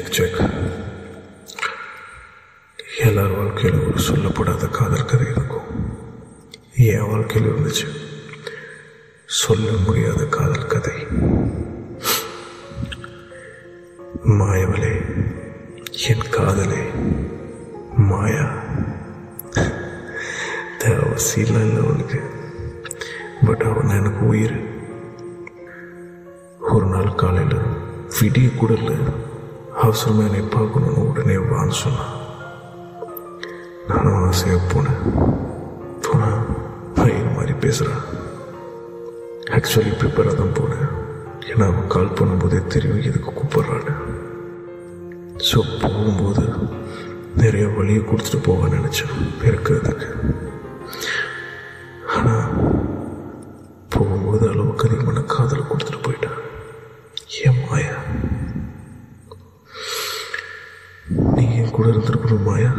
Check check எல்லார் வாழ்க்கையிலும் ஒரு சொல்லப்படாத காதல் கதை இருக்கும். என் வாழ்க்கையில் இருந்துச்சு சொல்ல முடியாத காதல் கதை. மாயவளே என் காதலே மாயா. தேவசியெல்லாம் இல்லை அவனுக்கு. பட் அவன் எனக்கு உயிர். ஒரு நாள் காலையில் விடிய கூட இல்லை அவசரமாக என்னை பார்க்கணுன்னு உடனே வான்னு சொன்னான் நானும் ஆசையாக போனேன். போனால் பையன் மாதிரி பேசுகிறான் ஆக்சுவலி ப்ரிப்பேராக தான் போனேன். ஏன்னா அவன் கால் பண்ணும்போதே தெரியும் எதுக்கு கூப்பிட்றான்னு. ஸோ போகும்போது நிறைய வழியை கொடுத்துட்டு போக நினச்சேன். இருக்கிறதுக்கு. ஆனால் போகும்போது அளவுக்கு அதிகமான காதலை கொடுத்துட்டு போயிட்டான் ஏன் மாயா நீ என் கூட இருந்திருக்கணும் மாயா